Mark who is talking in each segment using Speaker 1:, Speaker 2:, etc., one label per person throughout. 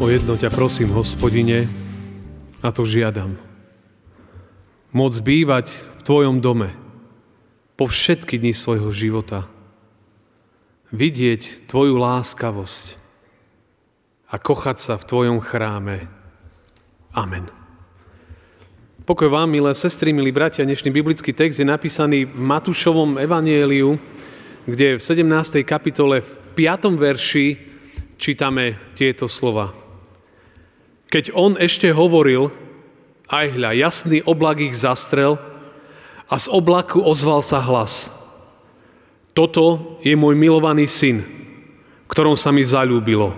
Speaker 1: O jedno ťa prosím, hospodine, a to žiadam. Moc bývať v Tvojom dome po všetky dni svojho života. Vidieť Tvoju láskavosť a kochať sa v Tvojom chráme. Amen. Pokoj vám, milé sestry, milí bratia, dnešný biblický text je napísaný v Matúšovom evanieliu, kde v 17. kapitole v 5. verši čítame tieto slova. Keď on ešte hovoril, aj hľa, jasný oblak ich zastrel a z oblaku ozval sa hlas. Toto je môj milovaný syn, ktorom sa mi zalúbilo.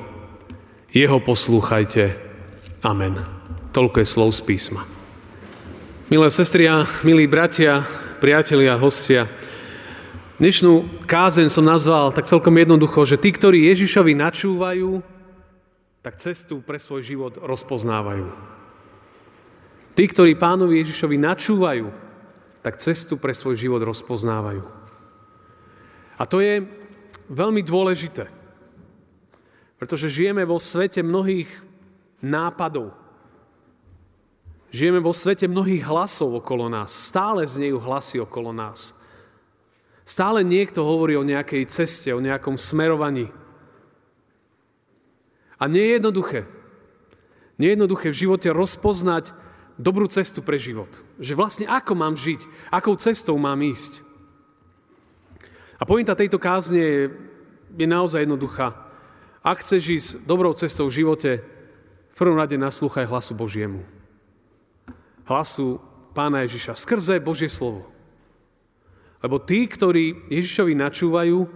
Speaker 1: Jeho poslúchajte. Amen. Toľko je slov z písma. Milé sestri a milí bratia, priatelia, hostia, dnešnú kázeň som nazval tak celkom jednoducho, že tí, ktorí Ježišovi načúvajú, tak cestu pre svoj život rozpoznávajú. Tí, ktorí pánovi Ježišovi načúvajú, tak cestu pre svoj život rozpoznávajú. A to je veľmi dôležité, pretože žijeme vo svete mnohých nápadov. Žijeme vo svete mnohých hlasov okolo nás. Stále znejú hlasy okolo nás. Stále niekto hovorí o nejakej ceste, o nejakom smerovaní. A nie je jednoduché. Nie je jednoduché v živote rozpoznať dobrú cestu pre život. Že vlastne ako mám žiť, akou cestou mám ísť. A pointa tejto kázne je, je naozaj jednoduchá. Ak chceš ísť dobrou cestou v živote, v prvom rade naslúchaj hlasu Božiemu. Hlasu Pána Ježiša skrze Božie slovo. Lebo tí, ktorí Ježišovi načúvajú,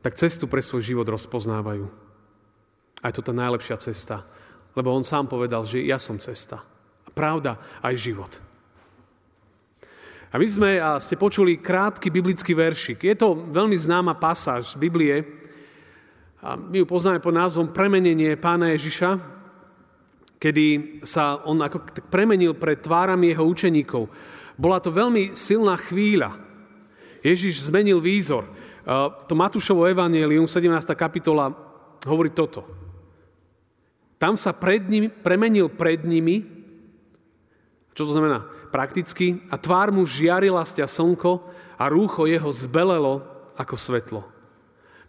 Speaker 1: tak cestu pre svoj život rozpoznávajú. A je to tá najlepšia cesta. Lebo on sám povedal, že ja som cesta. Pravda aj život. A my sme, a ste počuli krátky biblický veršik. Je to veľmi známa pasáž z Biblie. A my ju poznáme pod názvom Premenenie pána Ježiša, kedy sa on ako premenil pred tvárami jeho učeníkov. Bola to veľmi silná chvíľa. Ježiš zmenil výzor. To Matúšovo evanielium, 17. kapitola, hovorí toto. Tam sa pred nimi, premenil pred nimi, čo to znamená prakticky, a tvár mu žiarila sťa slnko a rúcho jeho zbelelo ako svetlo.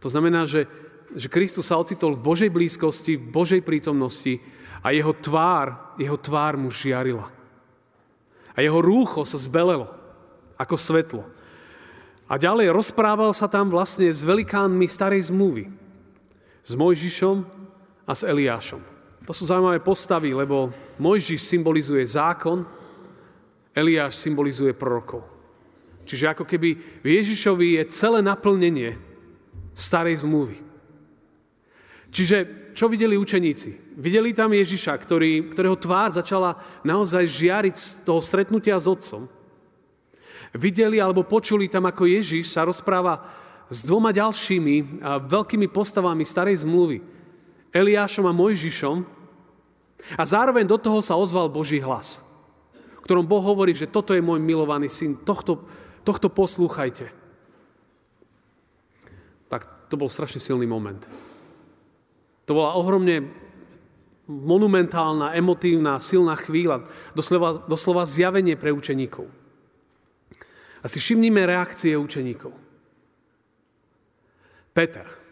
Speaker 1: To znamená, že, že Kristus sa ocitol v Božej blízkosti, v Božej prítomnosti a jeho tvár, jeho tvár mu žiarila. A jeho rúcho sa zbelelo ako svetlo. A ďalej rozprával sa tam vlastne s velikánmi starej zmluvy. S Mojžišom a s Eliášom. To sú zaujímavé postavy, lebo Mojžiš symbolizuje zákon, Eliáš symbolizuje prorokov. Čiže ako keby v Ježišovi je celé naplnenie starej zmluvy. Čiže čo videli učeníci? Videli tam Ježiša, ktorý, ktorého tvár začala naozaj žiariť z toho stretnutia s otcom. Videli alebo počuli tam, ako Ježiš sa rozpráva s dvoma ďalšími veľkými postavami starej zmluvy. Eliášom a Mojžišom, a zároveň do toho sa ozval Boží hlas, v ktorom Boh hovorí, že toto je môj milovaný syn, tohto, tohto poslúchajte. Tak to bol strašne silný moment. To bola ohromne monumentálna, emotívna, silná chvíľa, doslova, doslova zjavenie pre učeníkov. A si všimnime reakcie učeníkov. Peter.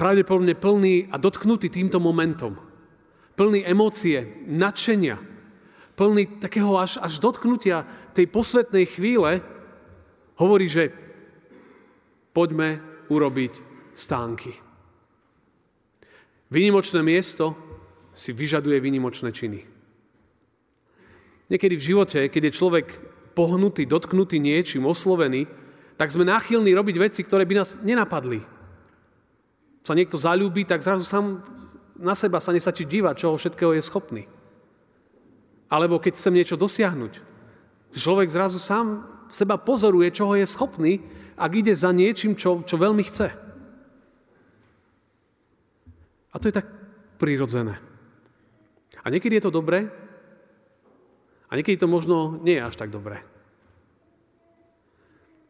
Speaker 1: Pravdepodobne plný a dotknutý týmto momentom. Plný emócie, nadšenia, plný takého až, až dotknutia tej posvetnej chvíle, hovorí, že poďme urobiť stánky. Vynimočné miesto si vyžaduje vynimočné činy. Niekedy v živote, keď je človek pohnutý, dotknutý niečím, oslovený, tak sme náchylní robiť veci, ktoré by nás nenapadli sa niekto zalúbi, tak zrazu sám na seba sa nestačí dívať, čoho všetkého je schopný. Alebo keď chcem niečo dosiahnuť, človek zrazu sám seba pozoruje, čoho je schopný, ak ide za niečím, čo, čo veľmi chce. A to je tak prirodzené. A niekedy je to dobré, a niekedy to možno nie je až tak dobré.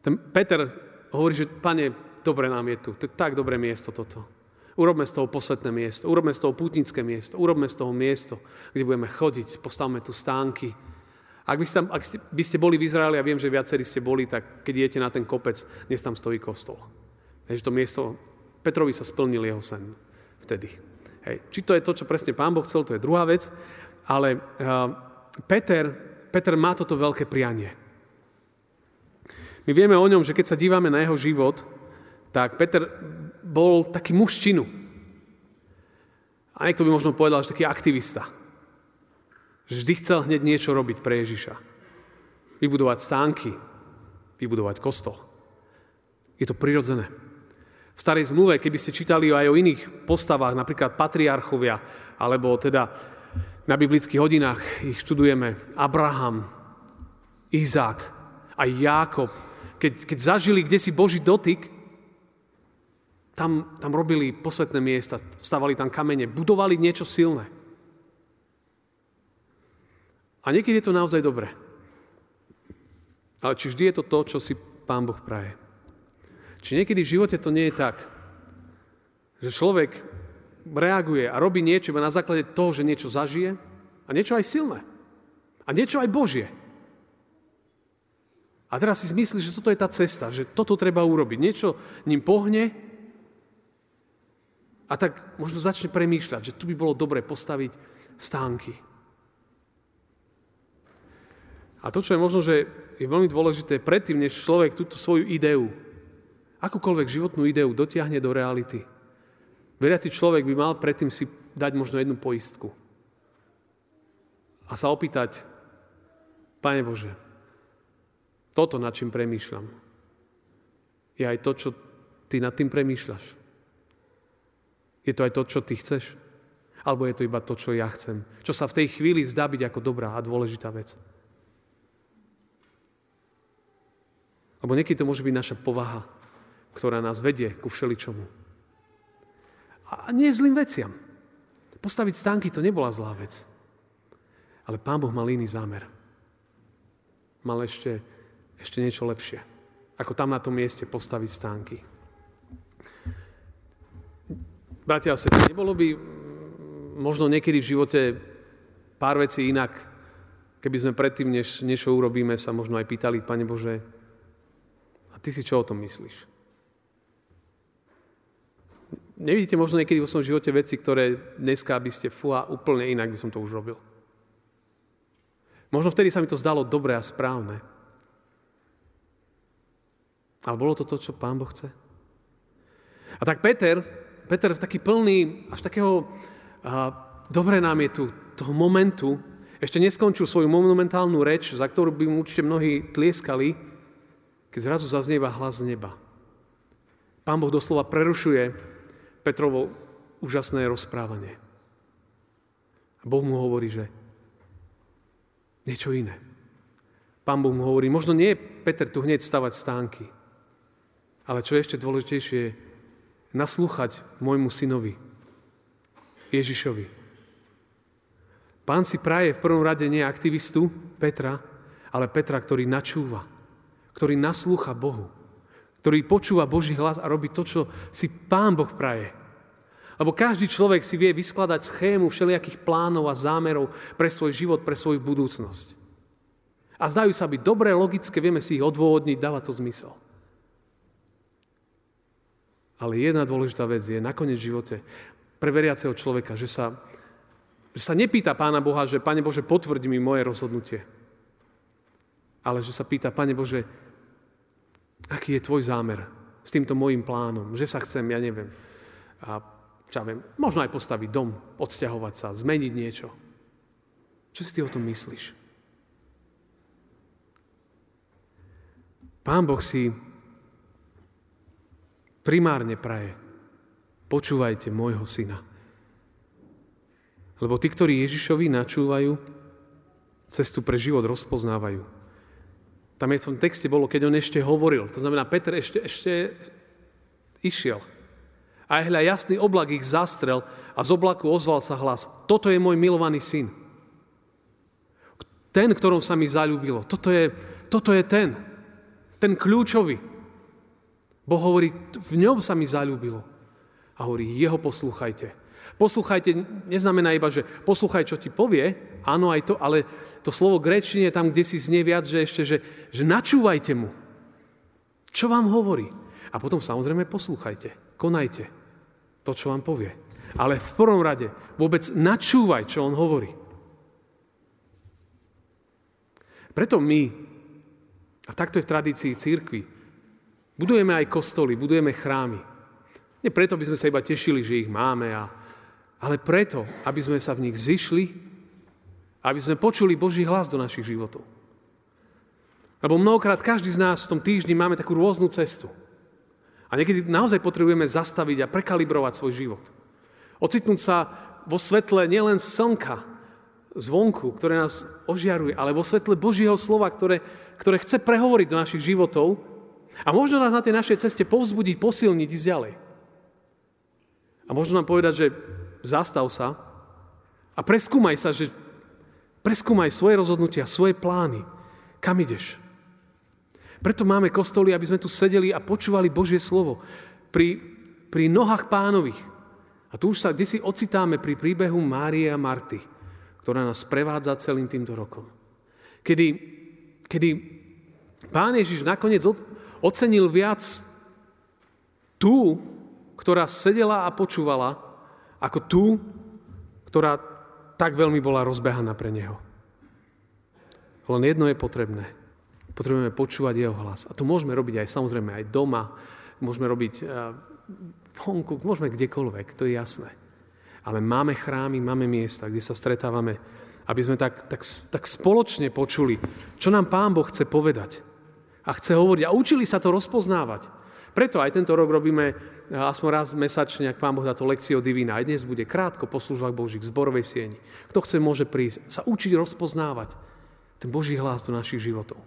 Speaker 1: Ten Peter hovorí, že pane, dobre nám je tu, to je tak dobré miesto toto. Urobme z toho posvetné miesto, urobme z toho pútnické miesto, urobme z toho miesto, kde budeme chodiť, postavme tu stánky. Ak by ste, ak by ste boli v Izraeli, a viem, že viacerí ste boli, tak keď idete na ten kopec, dnes tam stojí kostol. Takže to miesto, Petrovi sa splnil jeho sen vtedy. Hej. Či to je to, čo presne pán Boh chcel, to je druhá vec, ale uh, Peter, Peter má toto veľké prianie. My vieme o ňom, že keď sa dívame na jeho život, tak Peter bol taký muž činu. A niekto by možno povedal, že taký aktivista. Že vždy chcel hneď niečo robiť pre Ježiša. Vybudovať stánky, vybudovať kostol. Je to prirodzené. V starej zmluve, keby ste čítali aj o iných postavách, napríklad patriarchovia, alebo teda na biblických hodinách ich študujeme Abraham, Izák a Jákob. Keď, keď zažili kde si Boží dotyk, tam, tam robili posvetné miesta, stavali tam kamene, budovali niečo silné. A niekedy je to naozaj dobré. Ale či vždy je to to, čo si Pán Boh praje? Či niekedy v živote to nie je tak, že človek reaguje a robí niečo iba na základe toho, že niečo zažije a niečo aj silné. A niečo aj Božie. A teraz si zmyslí, že toto je tá cesta, že toto treba urobiť. Niečo ním pohne a tak možno začne premýšľať, že tu by bolo dobre postaviť stánky. A to, čo je možno, že je veľmi dôležité, predtým, než človek túto svoju ideu akúkoľvek životnú ideu dotiahne do reality. Veriaci človek by mal predtým si dať možno jednu poistku. A sa opýtať, Pane Bože, toto, nad čím premýšľam, je aj to, čo ty nad tým premýšľaš. Je to aj to, čo ty chceš? Alebo je to iba to, čo ja chcem? Čo sa v tej chvíli zdá byť ako dobrá a dôležitá vec? Lebo niekedy to môže byť naša povaha, ktorá nás vedie ku všeličomu. A nie zlým veciam. Postaviť stánky to nebola zlá vec. Ale Pán Boh mal iný zámer. Mal ešte, ešte niečo lepšie. Ako tam na tom mieste postaviť stánky. Bratia a sestry, nebolo by možno niekedy v živote pár vecí inak, keby sme predtým, než niečo urobíme, sa možno aj pýtali, Pane Bože, a Ty si čo o tom myslíš? nevidíte možno niekedy vo svojom živote veci, ktoré dneska by ste, fúha, úplne inak by som to už robil. Možno vtedy sa mi to zdalo dobré a správne. Ale bolo to to, čo Pán Boh chce? A tak Peter, Peter taký plný až takého a, dobre nám je tu, toho momentu, ešte neskončil svoju monumentálnu reč, za ktorú by mu určite mnohí tlieskali, keď zrazu zaznieva hlas z neba. Pán Boh doslova prerušuje Petrovo úžasné rozprávanie. A Boh mu hovorí, že niečo iné. Pán Boh mu hovorí, možno nie je Peter tu hneď stavať stánky, ale čo je ešte dôležitejšie, naslúchať môjmu synovi, Ježišovi. Pán si praje v prvom rade nie aktivistu Petra, ale Petra, ktorý načúva, ktorý naslúcha Bohu ktorý počúva Boží hlas a robí to, čo si Pán Boh praje. Lebo každý človek si vie vyskladať schému všelijakých plánov a zámerov pre svoj život, pre svoju budúcnosť. A zdajú sa byť dobré, logické, vieme si ich odôvodniť, dáva to zmysel. Ale jedna dôležitá vec je nakoniec v živote pre veriaceho človeka, že sa, že sa nepýta Pána Boha, že Pane Bože, potvrdi mi moje rozhodnutie. Ale že sa pýta, Pane Bože, Aký je tvoj zámer s týmto môjim plánom? Že sa chcem, ja neviem, a čo ja viem, možno aj postaviť dom, odsťahovať sa, zmeniť niečo. Čo si ty o tom myslíš? Pán Boh si primárne praje, počúvajte môjho syna. Lebo tí, ktorí Ježišovi načúvajú, cestu pre život rozpoznávajú. Tam je v tom texte bolo, keď on ešte hovoril. To znamená, Peter ešte, ešte išiel. A hľa jasný oblak ich zastrel a z oblaku ozval sa hlas. Toto je môj milovaný syn. Ten, ktorom sa mi zalúbilo. Toto je, toto je ten. Ten kľúčový. Boh hovorí, v ňom sa mi zalúbilo. A hovorí, jeho poslúchajte. Poslúchajte neznamená iba, že poslúchaj, čo ti povie, áno aj to, ale to slovo grečine je tam, kde si znie viac, že ešte, že, že načúvajte mu. Čo vám hovorí? A potom samozrejme poslúchajte, konajte to, čo vám povie. Ale v prvom rade vôbec načúvaj, čo on hovorí. Preto my, a takto je v tradícii církvy, budujeme aj kostoly, budujeme chrámy. Nie preto by sme sa iba tešili, že ich máme a ale preto, aby sme sa v nich zišli, aby sme počuli Boží hlas do našich životov. Lebo mnohokrát každý z nás v tom týždni máme takú rôznu cestu. A niekedy naozaj potrebujeme zastaviť a prekalibrovať svoj život. Ocitnúť sa vo svetle nielen slnka zvonku, ktoré nás ožiaruje, ale vo svetle Božieho slova, ktoré, ktoré chce prehovoriť do našich životov a možno nás na tej našej ceste povzbudiť, posilniť, ísť ďalej. A možno nám povedať, že zastav sa a preskúmaj sa, že preskúmaj svoje rozhodnutia, svoje plány. Kam ideš? Preto máme kostoly, aby sme tu sedeli a počúvali Božie slovo pri, pri nohách pánových. A tu už sa kde si ocitáme pri príbehu Márie a Marty, ktorá nás prevádza celým týmto rokom. Kedy, kedy pán Ježiš nakoniec ocenil viac tú, ktorá sedela a počúvala, ako tú, ktorá tak veľmi bola rozbehaná pre neho. Len jedno je potrebné. Potrebujeme počúvať jeho hlas. A to môžeme robiť aj samozrejme aj doma, môžeme robiť uh, vonku, môžeme kdekoľvek, to je jasné. Ale máme chrámy, máme miesta, kde sa stretávame, aby sme tak, tak, tak spoločne počuli, čo nám Pán Boh chce povedať. A chce hovoriť. A učili sa to rozpoznávať. Preto aj tento rok robíme aspoň raz mesačne, ak Pán Boh dá to lekciu divina. Aj dnes bude krátko po službách Božích, zborovej sieni. Kto chce, môže prísť, sa učiť rozpoznávať ten Boží hlas do našich životov.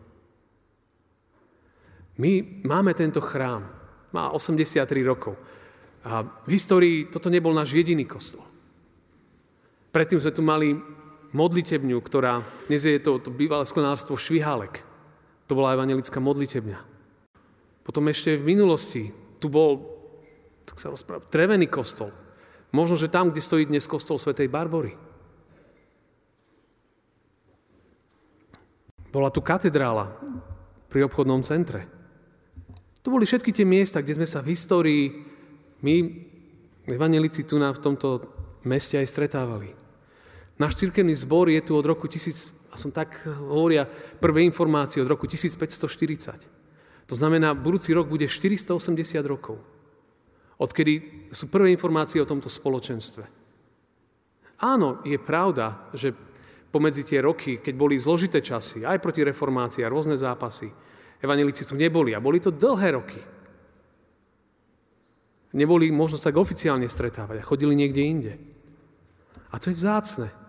Speaker 1: My máme tento chrám, má 83 rokov. A v histórii toto nebol náš jediný kostol. Predtým sme tu mali modlitebňu, ktorá, dnes je to, to bývalé sklenárstvo Švihálek. To bola evangelická modlitebňa. Potom ešte v minulosti tu bol, tak sa rozpráva, trevený kostol. Možno, že tam, kde stojí dnes kostol svätej Barbory. Bola tu katedrála pri obchodnom centre. To boli všetky tie miesta, kde sme sa v histórii, my, evanelici tu na, v tomto meste aj stretávali. Náš cirkevný zbor je tu od roku 1000, a som tak hovoria, prvé informácie od roku 1540. To znamená, budúci rok bude 480 rokov, odkedy sú prvé informácie o tomto spoločenstve. Áno, je pravda, že pomedzi tie roky, keď boli zložité časy, aj proti reformácii a rôzne zápasy, evanelici tu neboli a boli to dlhé roky. Neboli možno sa tak oficiálne stretávať a chodili niekde inde. A to je vzácne.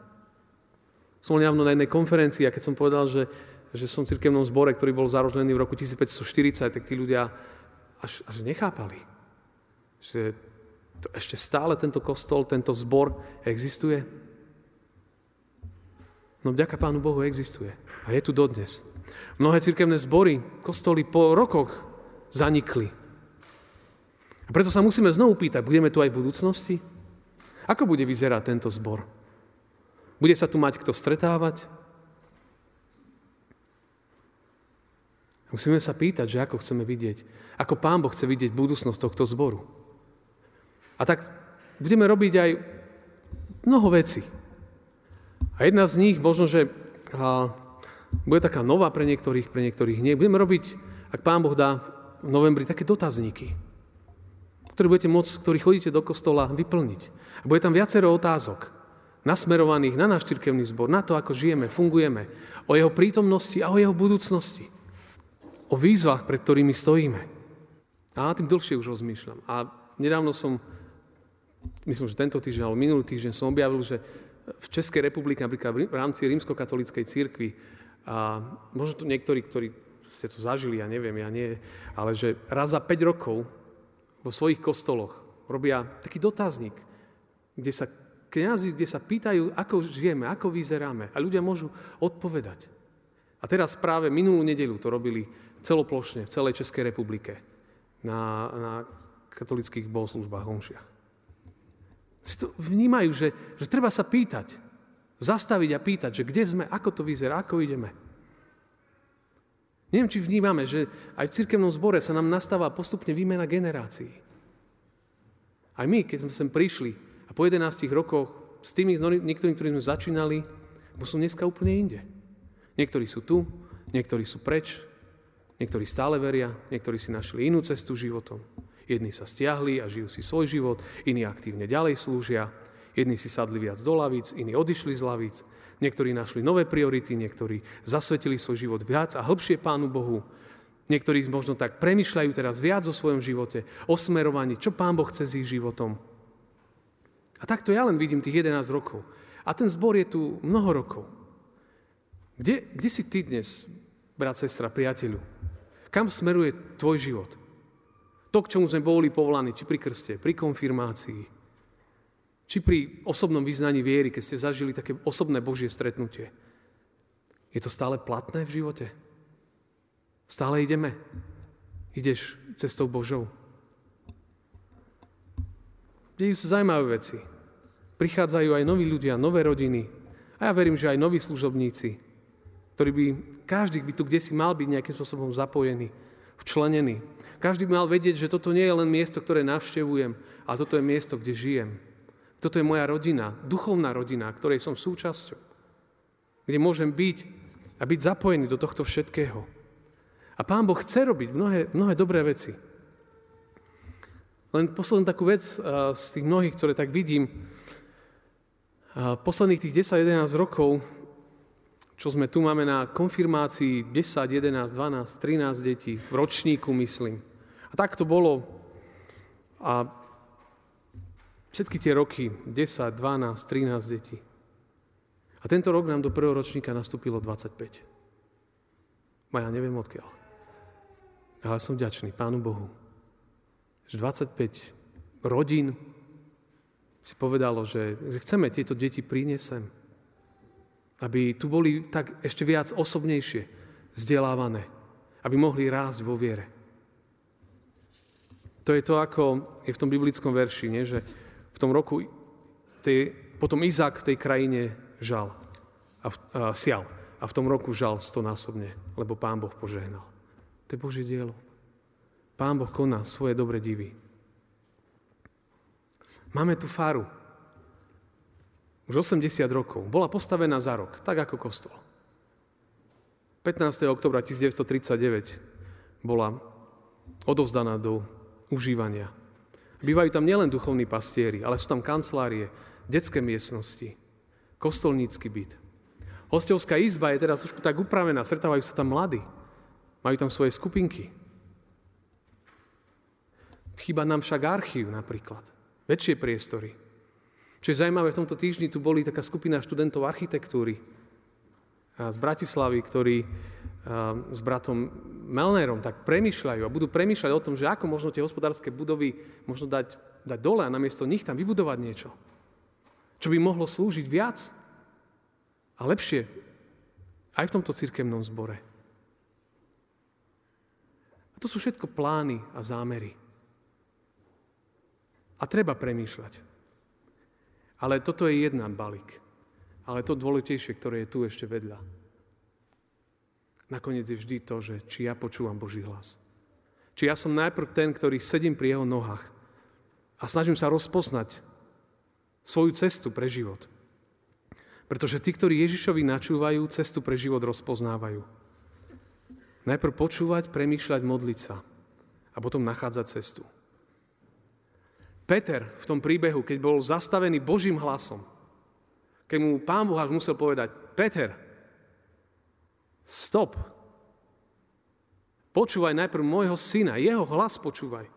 Speaker 1: Som nedávno na jednej konferencii a keď som povedal, že že som v cirkevnom zbore, ktorý bol založený v roku 1540, tak tí ľudia až, až nechápali, že to ešte stále tento kostol, tento zbor existuje. No vďaka Pánu Bohu existuje. A je tu dodnes. Mnohé cirkevné zbory, kostoly po rokoch zanikli. A preto sa musíme znovu pýtať, budeme tu aj v budúcnosti? Ako bude vyzerať tento zbor? Bude sa tu mať kto stretávať? Musíme sa pýtať, že ako chceme vidieť, ako Pán Boh chce vidieť budúcnosť tohto zboru. A tak budeme robiť aj mnoho vecí. A jedna z nich možno, že a, bude taká nová pre niektorých, pre niektorých nie. Budeme robiť, ak Pán Boh dá v novembri, také dotazníky, ktoré budete môcť, ktorí chodíte do kostola, vyplniť. A bude tam viacero otázok, nasmerovaných na náš cirkevný zbor, na to, ako žijeme, fungujeme, o jeho prítomnosti a o jeho budúcnosti o výzvach, pred ktorými stojíme. A tým dlhšie už rozmýšľam. A nedávno som, myslím, že tento týždeň, alebo minulý týždeň som objavil, že v Českej republike, napríklad v rámci rímskokatolíckej církvy, a možno tu niektorí, ktorí ste to zažili, ja neviem, ja nie, ale že raz za 5 rokov vo svojich kostoloch robia taký dotazník, kde sa kniazy, kde sa pýtajú, ako žijeme, ako vyzeráme. A ľudia môžu odpovedať. A teraz práve minulú nedelu to robili celoplošne v celej Českej republike na, na katolických bohoslužbách, homšiach. To vnímajú, že, že treba sa pýtať, zastaviť a pýtať, že kde sme, ako to vyzerá, ako ideme. Neviem, či vnímame, že aj v cirkevnom zbore sa nám nastáva postupne výmena generácií. Aj my, keď sme sem prišli a po 11 rokoch s tými niektorými, ktorí sme začínali, sú dneska úplne inde. Niektorí sú tu, niektorí sú preč, niektorí stále veria, niektorí si našli inú cestu životom. Jedni sa stiahli a žijú si svoj život, iní aktívne ďalej slúžia, jedni si sadli viac do lavíc, iní odišli z lavíc, niektorí našli nové priority, niektorí zasvetili svoj život viac a hĺbšie Pánu Bohu, niektorí možno tak premyšľajú teraz viac o svojom živote, o smerovaní, čo Pán Boh chce s ich životom. A takto ja len vidím tých 11 rokov. A ten zbor je tu mnoho rokov. Kde, kde si ty dnes, brat, sestra, priateľu? Kam smeruje tvoj život? To, k čomu sme boli povolaní, či pri krste, pri konfirmácii, či pri osobnom vyznaní viery, keď ste zažili také osobné Božie stretnutie. Je to stále platné v živote? Stále ideme? Ideš cestou Božou? Dejú sa zaujímavé veci. Prichádzajú aj noví ľudia, nové rodiny. A ja verím, že aj noví služobníci, ktorí by, každý by tu kde si mal byť nejakým spôsobom zapojený, včlenený. Každý by mal vedieť, že toto nie je len miesto, ktoré navštevujem, ale toto je miesto, kde žijem. Toto je moja rodina, duchovná rodina, ktorej som súčasťou. Kde môžem byť a byť zapojený do tohto všetkého. A Pán Boh chce robiť mnohé, mnohé dobré veci. Len poslednú takú vec z tých mnohých, ktoré tak vidím. Posledných tých 10-11 rokov, čo sme tu máme na konfirmácii 10, 11, 12, 13 detí, v ročníku myslím. A tak to bolo. A všetky tie roky, 10, 12, 13 detí. A tento rok nám do prvého ročníka nastúpilo 25. Ma ja neviem odkiaľ. Ale som vďačný Pánu Bohu, že 25 rodín si povedalo, že, že chceme tieto deti priniesť sem. Aby tu boli tak ešte viac osobnejšie vzdelávané. Aby mohli rásť vo viere. To je to, ako je v tom biblickom verši, nie? že v tom roku tej, potom Izák v tej krajine žal a, a sial. A v tom roku žal stonásobne, lebo Pán Boh požehnal. To je Božie dielo. Pán Boh koná svoje dobre divy. Máme tu faru. Už 80 rokov. Bola postavená za rok, tak ako kostol. 15. oktobra 1939 bola odovzdaná do užívania. Bývajú tam nielen duchovní pastieri, ale sú tam kancelárie, detské miestnosti, kostolnícky byt. Hostovská izba je teraz už tak upravená, stretávajú sa tam mladí. Majú tam svoje skupinky. Chýba nám však archív napríklad. Väčšie priestory. Čo je zaujímavé, v tomto týždni tu boli taká skupina študentov architektúry z Bratislavy, ktorí s bratom Melnerom tak premyšľajú a budú premyšľať o tom, že ako možno tie hospodárske budovy možno dať, dať dole a namiesto nich tam vybudovať niečo, čo by mohlo slúžiť viac a lepšie aj v tomto cirkevnom zbore. A to sú všetko plány a zámery. A treba premýšľať. Ale toto je jedna balík. Ale to dôležitejšie, ktoré je tu ešte vedľa. Nakoniec je vždy to, že či ja počúvam Boží hlas. Či ja som najprv ten, ktorý sedím pri jeho nohách a snažím sa rozpoznať svoju cestu pre život. Pretože tí, ktorí Ježišovi načúvajú, cestu pre život rozpoznávajú. Najprv počúvať, premýšľať, modliť sa a potom nachádzať cestu. Peter v tom príbehu, keď bol zastavený Božím hlasom, keď mu pán Boh až musel povedať, Peter, Stop. Počúvaj najprv môjho syna, jeho hlas počúvaj.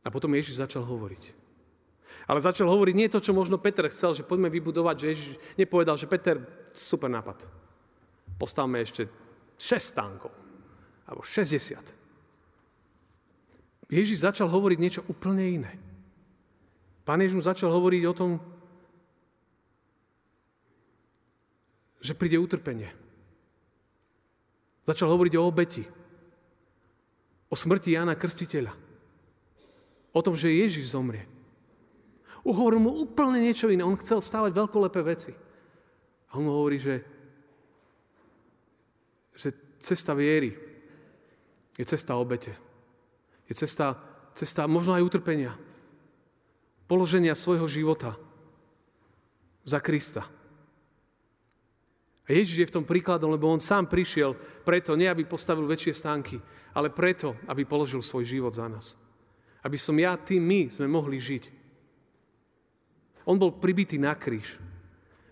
Speaker 1: A potom Ježiš začal hovoriť. Ale začal hovoriť nie to, čo možno Peter chcel, že poďme vybudovať, že Ježiš nepovedal, že Peter, super nápad. Postavme ešte 6 stánkov. Alebo 60. Ježiš začal hovoriť niečo úplne iné. Pán Ježiš začal hovoriť o tom, že príde utrpenie. Začal hovoriť o obeti. O smrti Jana Krstiteľa. O tom, že Ježiš zomrie. Uhovoril mu úplne niečo iné. On chcel stávať veľkolepé veci. A on mu hovorí, že, že cesta viery je cesta obete. Je cesta, cesta možno aj utrpenia. Položenia svojho života za Krista. A Ježiš je v tom príkladom, lebo on sám prišiel preto, nie aby postavil väčšie stánky, ale preto, aby položil svoj život za nás. Aby som ja, ty, my sme mohli žiť. On bol pribitý na kríž.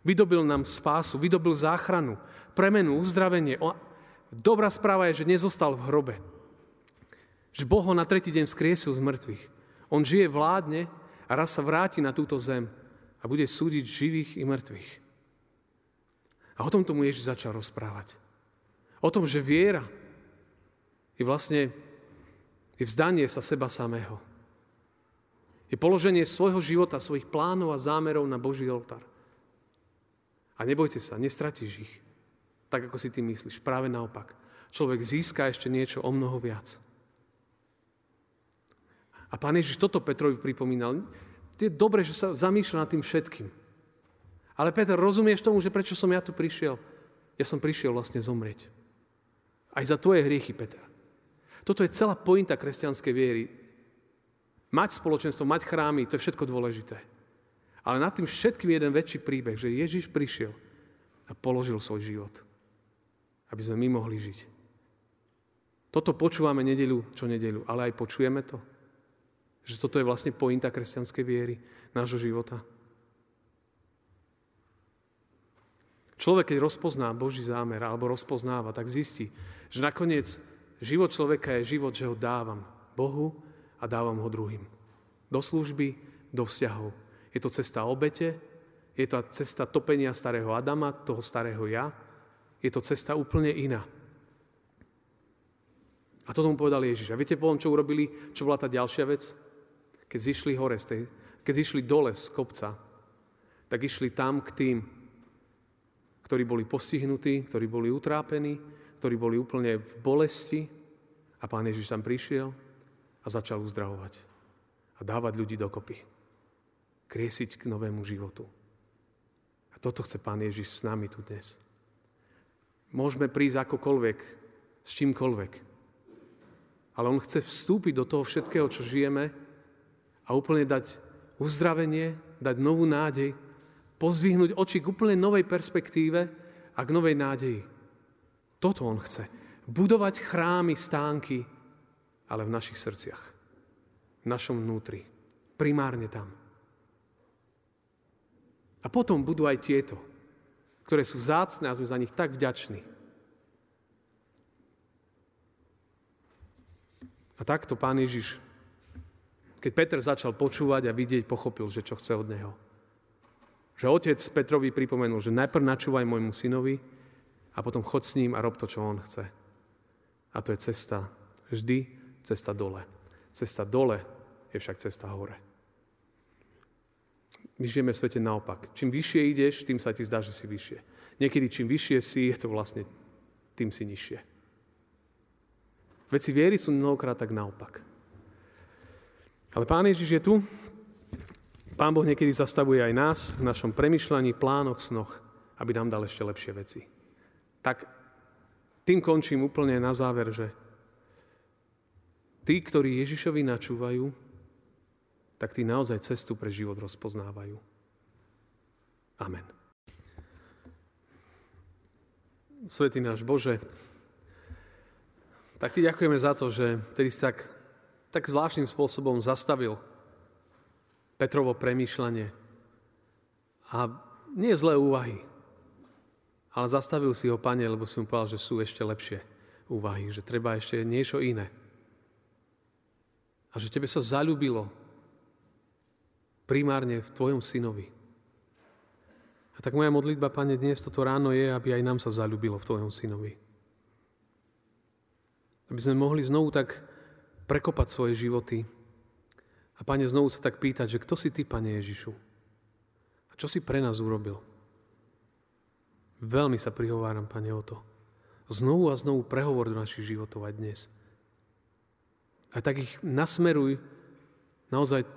Speaker 1: Vydobil nám spásu, vydobil záchranu, premenu, uzdravenie. Dobrá správa je, že nezostal v hrobe. Že Boh ho na tretí deň skriesil z mŕtvych. On žije, vládne a raz sa vráti na túto zem a bude súdiť živých i mŕtvych. A o tom tomu Ježiš začal rozprávať. O tom, že viera je vlastne je vzdanie sa seba samého. Je položenie svojho života, svojich plánov a zámerov na Boží oltár. A nebojte sa, nestratíš ich. Tak, ako si ty myslíš. Práve naopak. Človek získa ešte niečo o mnoho viac. A pán Ježiš toto Petrovi pripomínal. Je dobré, že sa zamýšľa nad tým všetkým. Ale Peter, rozumieš tomu, že prečo som ja tu prišiel? Ja som prišiel vlastne zomrieť. Aj za tvoje hriechy, Peter. Toto je celá pointa kresťanskej viery. Mať spoločenstvo, mať chrámy, to je všetko dôležité. Ale nad tým všetkým jeden väčší príbeh, že Ježiš prišiel a položil svoj život, aby sme my mohli žiť. Toto počúvame nedelu čo nedelu, ale aj počujeme to. Že toto je vlastne pointa kresťanskej viery, nášho života. Človek, keď rozpozná Boží zámer alebo rozpoznáva, tak zistí, že nakoniec život človeka je život, že ho dávam Bohu a dávam ho druhým. Do služby, do vzťahov. Je to cesta obete, je to cesta topenia starého Adama, toho starého ja, je to cesta úplne iná. A to tomu povedal Ježiš. A viete potom, čo urobili, čo bola tá ďalšia vec? Keď zišli hore, z tej, keď zišli dole z kopca, tak išli tam k tým, ktorí boli postihnutí, ktorí boli utrápení, ktorí boli úplne v bolesti a pán Ježiš tam prišiel a začal uzdravovať a dávať ľudí dokopy. Kriesiť k novému životu. A toto chce pán Ježiš s nami tu dnes. Môžeme prísť akokoľvek, s čímkoľvek. Ale on chce vstúpiť do toho všetkého, čo žijeme a úplne dať uzdravenie, dať novú nádej, pozvihnúť oči k úplne novej perspektíve a k novej nádeji. Toto on chce. Budovať chrámy, stánky, ale v našich srdciach. V našom vnútri. Primárne tam. A potom budú aj tieto, ktoré sú zácne a sme za nich tak vďační. A takto Pán Ježiš keď Peter začal počúvať a vidieť, pochopil, že čo chce od neho. Že otec Petrovi pripomenul, že najprv načúvaj môjmu synovi a potom chod s ním a rob to, čo on chce. A to je cesta, vždy cesta dole. Cesta dole je však cesta hore. My žijeme v svete naopak. Čím vyššie ideš, tým sa ti zdá, že si vyššie. Niekedy čím vyššie si, je to vlastne tým si nižšie. Veci viery sú mnohokrát tak naopak. Ale Pán Ježiš je tu. Pán Boh niekedy zastavuje aj nás v našom premyšľaní, plánoch, snoch, aby nám dal ešte lepšie veci. Tak tým končím úplne na záver, že tí, ktorí Ježišovi načúvajú, tak tí naozaj cestu pre život rozpoznávajú. Amen. Svetý náš Bože, tak ti ďakujeme za to, že tedy si tak tak zvláštnym spôsobom zastavil Petrovo premýšľanie. A nie zlé úvahy, ale zastavil si ho, pane, lebo si mu povedal, že sú ešte lepšie úvahy, že treba ešte niečo iné. A že tebe sa zalúbilo primárne v Tvojom synovi. A tak moja modlitba, Pane, dnes toto ráno je, aby aj nám sa zalúbilo v Tvojom synovi. Aby sme mohli znovu tak prekopať svoje životy. A Pane, znovu sa tak pýtať, že kto si Ty, Pane Ježišu? A čo si pre nás urobil? Veľmi sa prihováram, Pane, o to. Znovu a znovu prehovor do našich životov aj dnes. A tak ich nasmeruj naozaj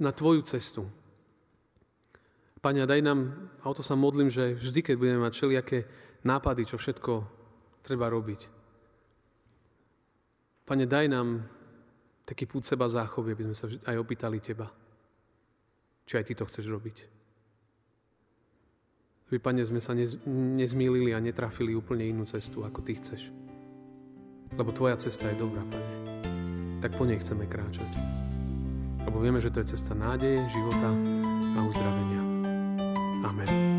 Speaker 1: na Tvoju cestu. Pane, daj nám, a o to sa modlím, že vždy, keď budeme mať všelijaké nápady, čo všetko treba robiť. Pane, daj nám taký pút seba záchovy, aby sme sa aj opýtali Teba. Či aj Ty to chceš robiť. Aby, Pane, sme sa nez, nezmýlili a netrafili úplne inú cestu, ako Ty chceš. Lebo Tvoja cesta je dobrá, Pane. Tak po nej chceme kráčať. Lebo vieme, že to je cesta nádeje, života a uzdravenia. Amen.